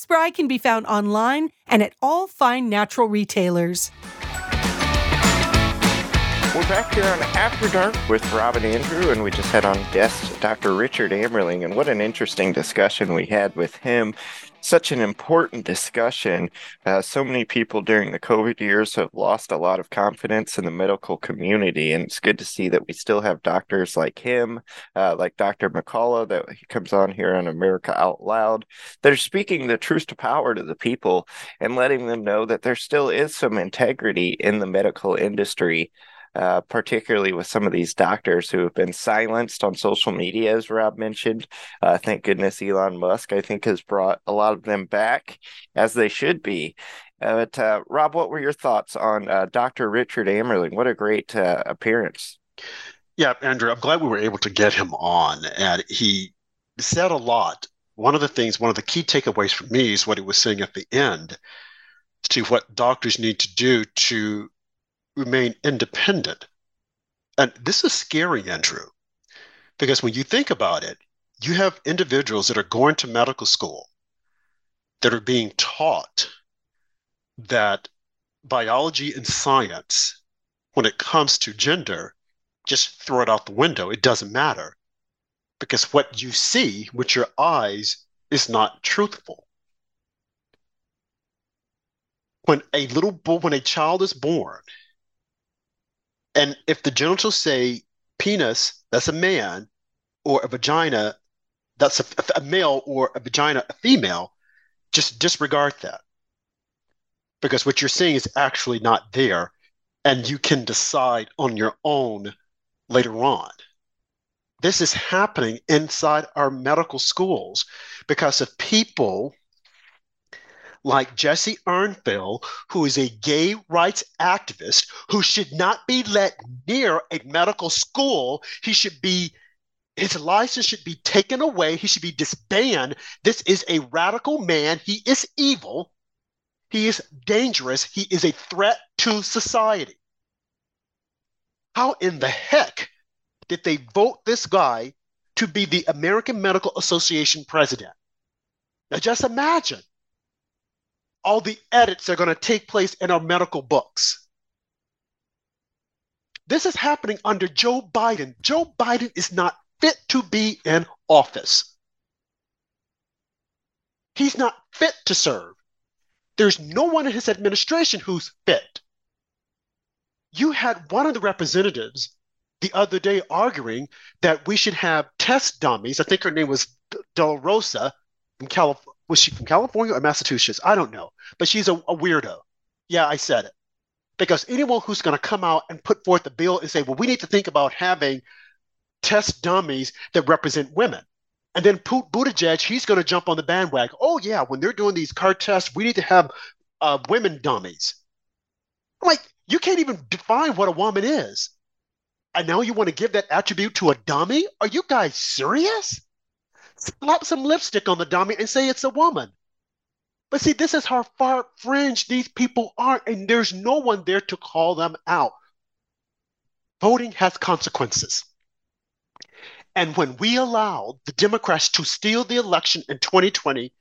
Spry can be found online and at all fine natural retailers. We're back here on After Dark with Rob and Andrew, and we just had on guest Dr. Richard Amerling, and what an interesting discussion we had with him. Such an important discussion. Uh, so many people during the COVID years have lost a lot of confidence in the medical community, and it's good to see that we still have doctors like him, uh, like Dr. McCullough, that comes on here on America Out Loud, that are speaking the truth to power to the people and letting them know that there still is some integrity in the medical industry uh, particularly with some of these doctors who have been silenced on social media, as Rob mentioned. Uh, thank goodness Elon Musk, I think, has brought a lot of them back as they should be. Uh, but uh, Rob, what were your thoughts on uh, Dr. Richard Amerling? What a great uh, appearance! Yeah, Andrew, I'm glad we were able to get him on, and he said a lot one of the things, one of the key takeaways for me is what he was saying at the end to what doctors need to do to remain independent. And this is scary, Andrew, because when you think about it, you have individuals that are going to medical school that are being taught that biology and science, when it comes to gender, just throw it out the window. It doesn't matter because what you see with your eyes is not truthful. When a little boy, when a child is born, and if the genitals say penis, that's a man, or a vagina, that's a, a male, or a vagina, a female, just disregard that. Because what you're seeing is actually not there, and you can decide on your own later on. This is happening inside our medical schools because of people like Jesse Ehrenfeld, who is a gay rights activist who should not be let near a medical school. He should be his license should be taken away. He should be disbanded. This is a radical man. He is evil. He is dangerous. He is a threat to society. How in the heck did they vote this guy to be the American Medical Association president? Now just imagine all the edits are going to take place in our medical books. This is happening under Joe Biden. Joe Biden is not fit to be in office. He's not fit to serve. There's no one in his administration who's fit. You had one of the representatives the other day arguing that we should have test dummies. I think her name was Del Rosa from California. Was she from California or Massachusetts? I don't know. But she's a, a weirdo. Yeah, I said it. Because anyone who's going to come out and put forth a bill and say, well, we need to think about having test dummies that represent women. And then Pete Buttigieg, he's going to jump on the bandwagon. Oh, yeah, when they're doing these car tests, we need to have uh, women dummies. I'm like, you can't even define what a woman is and now you want to give that attribute to a dummy? Are you guys serious? Slap some lipstick on the dummy and say it's a woman. But see, this is how far fringe these people are, and there's no one there to call them out. Voting has consequences. And when we allowed the Democrats to steal the election in 2020,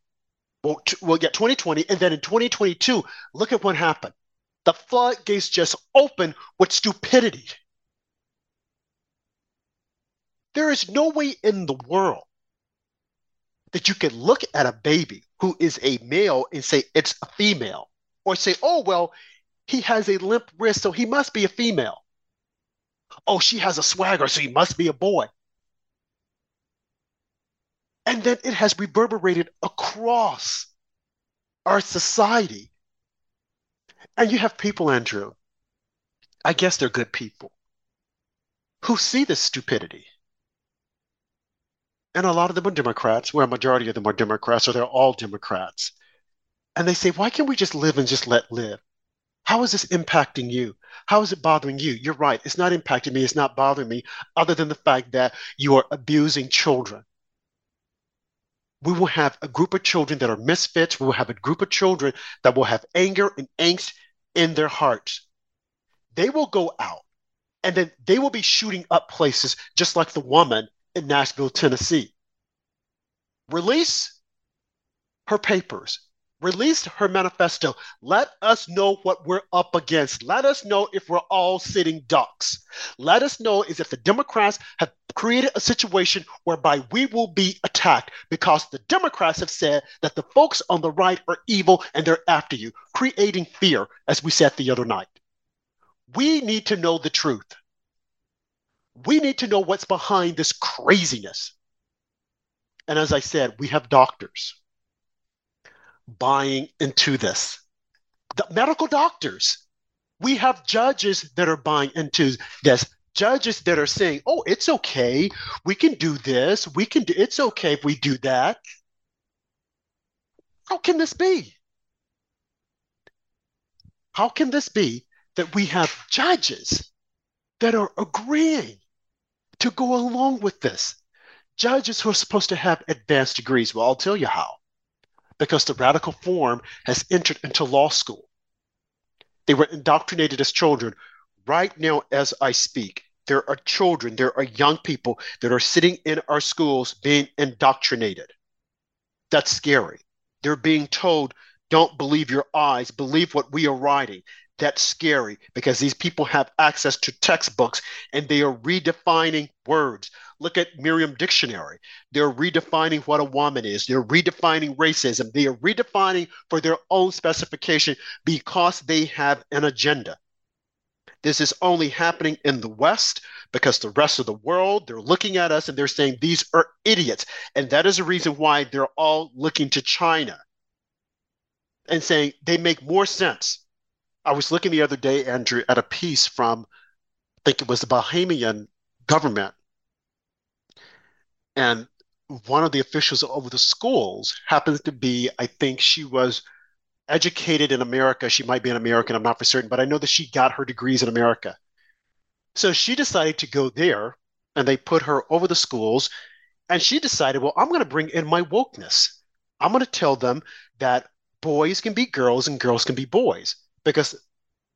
well, well, yeah, 2020, and then in 2022, look at what happened. The floodgates just opened with stupidity. There is no way in the world that you can look at a baby who is a male and say it's a female, or say, oh, well, he has a limp wrist, so he must be a female. Oh, she has a swagger, so he must be a boy. And then it has reverberated across our society. And you have people, Andrew, I guess they're good people, who see this stupidity and a lot of them are Democrats, where a majority of them are Democrats, or they're all Democrats. And they say, why can't we just live and just let live? How is this impacting you? How is it bothering you? You're right. It's not impacting me. It's not bothering me, other than the fact that you are abusing children. We will have a group of children that are misfits. We will have a group of children that will have anger and angst in their hearts. They will go out and then they will be shooting up places just like the woman in Nashville, Tennessee. Release her papers, release her manifesto. Let us know what we're up against. Let us know if we're all sitting ducks. Let us know is if the Democrats have created a situation whereby we will be attacked because the Democrats have said that the folks on the right are evil and they're after you, creating fear, as we said the other night. We need to know the truth. We need to know what's behind this craziness. And as I said, we have doctors buying into this. The medical doctors. We have judges that are buying into this. Judges that are saying, "Oh, it's okay. We can do this. We can do. It's okay if we do that." How can this be? How can this be that we have judges that are agreeing to go along with this. judges who are supposed to have advanced degrees. Well, I'll tell you how. Because the radical form has entered into law school. They were indoctrinated as children. Right now, as I speak, there are children, there are young people that are sitting in our schools being indoctrinated. That's scary. They're being told, don't believe your eyes, believe what we are writing. That's scary because these people have access to textbooks and they are redefining words. Look at Merriam Dictionary. They're redefining what a woman is. They're redefining racism. They are redefining for their own specification because they have an agenda. This is only happening in the West because the rest of the world, they're looking at us and they're saying these are idiots. And that is the reason why they're all looking to China and saying they make more sense. I was looking the other day, Andrew, at a piece from, I think it was the Bahamian government. And one of the officials over the schools happens to be, I think she was educated in America. She might be an American, I'm not for certain, but I know that she got her degrees in America. So she decided to go there and they put her over the schools. And she decided, well, I'm going to bring in my wokeness. I'm going to tell them that boys can be girls and girls can be boys because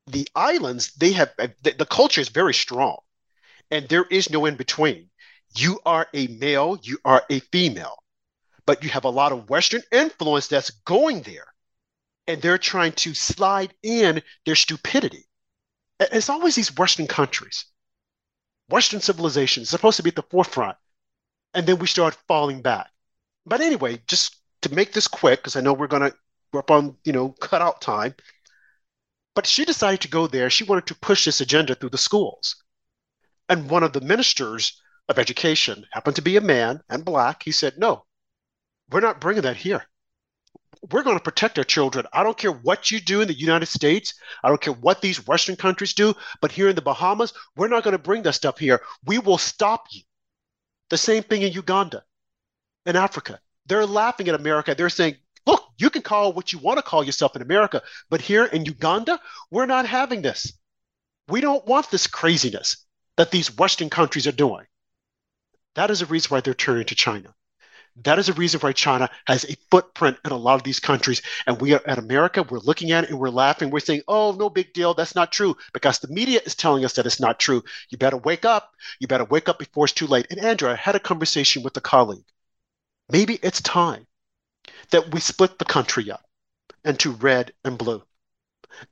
the islands, they have the, the culture is very strong and there is no in between. You are a male, you are a female, but you have a lot of Western influence that's going there and they're trying to slide in their stupidity. It's always these Western countries, Western civilization is supposed to be at the forefront, and then we start falling back. But anyway, just to make this quick, because I know we're gonna we're up on you know cutout time. But she decided to go there. She wanted to push this agenda through the schools, and one of the ministers of education happened to be a man and black. He said, "No, we're not bringing that here we're going to protect our children. I don't care what you do in the United States. I don't care what these Western countries do. But here in the Bahamas, we're not going to bring that stuff here. We will stop you. The same thing in Uganda, in Africa. They're laughing at America. They're saying, look, you can call what you want to call yourself in America. But here in Uganda, we're not having this. We don't want this craziness that these Western countries are doing. That is the reason why they're turning to China. That is the reason why China has a footprint in a lot of these countries. And we are at America, we're looking at it and we're laughing. We're saying, oh, no big deal. That's not true because the media is telling us that it's not true. You better wake up. You better wake up before it's too late. And Andrew, I had a conversation with a colleague. Maybe it's time that we split the country up into red and blue.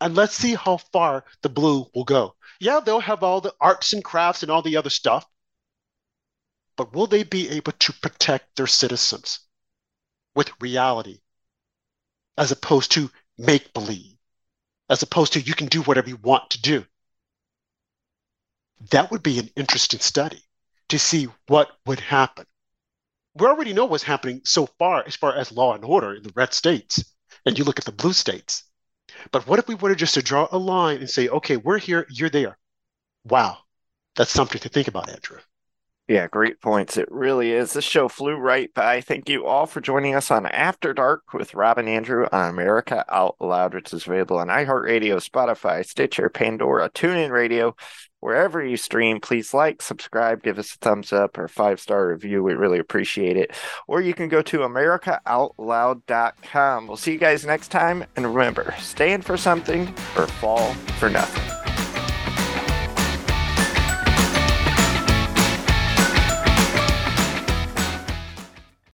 And let's see how far the blue will go. Yeah, they'll have all the arts and crafts and all the other stuff but will they be able to protect their citizens with reality as opposed to make believe, as opposed to you can do whatever you want to do? That would be an interesting study to see what would happen. We already know what's happening so far as far as law and order in the red states, and you look at the blue states. But what if we were just to draw a line and say, okay, we're here, you're there? Wow, that's something to think about, Andrew. Yeah, great points. It really is. This show flew right by. Thank you all for joining us on After Dark with Rob and Andrew on America Out Loud, which is available on iHeartRadio, Spotify, Stitcher, Pandora, TuneIn Radio, wherever you stream. Please like, subscribe, give us a thumbs up or five star review. We really appreciate it. Or you can go to AmericaOutloud.com. We'll see you guys next time. And remember, stand for something or fall for nothing.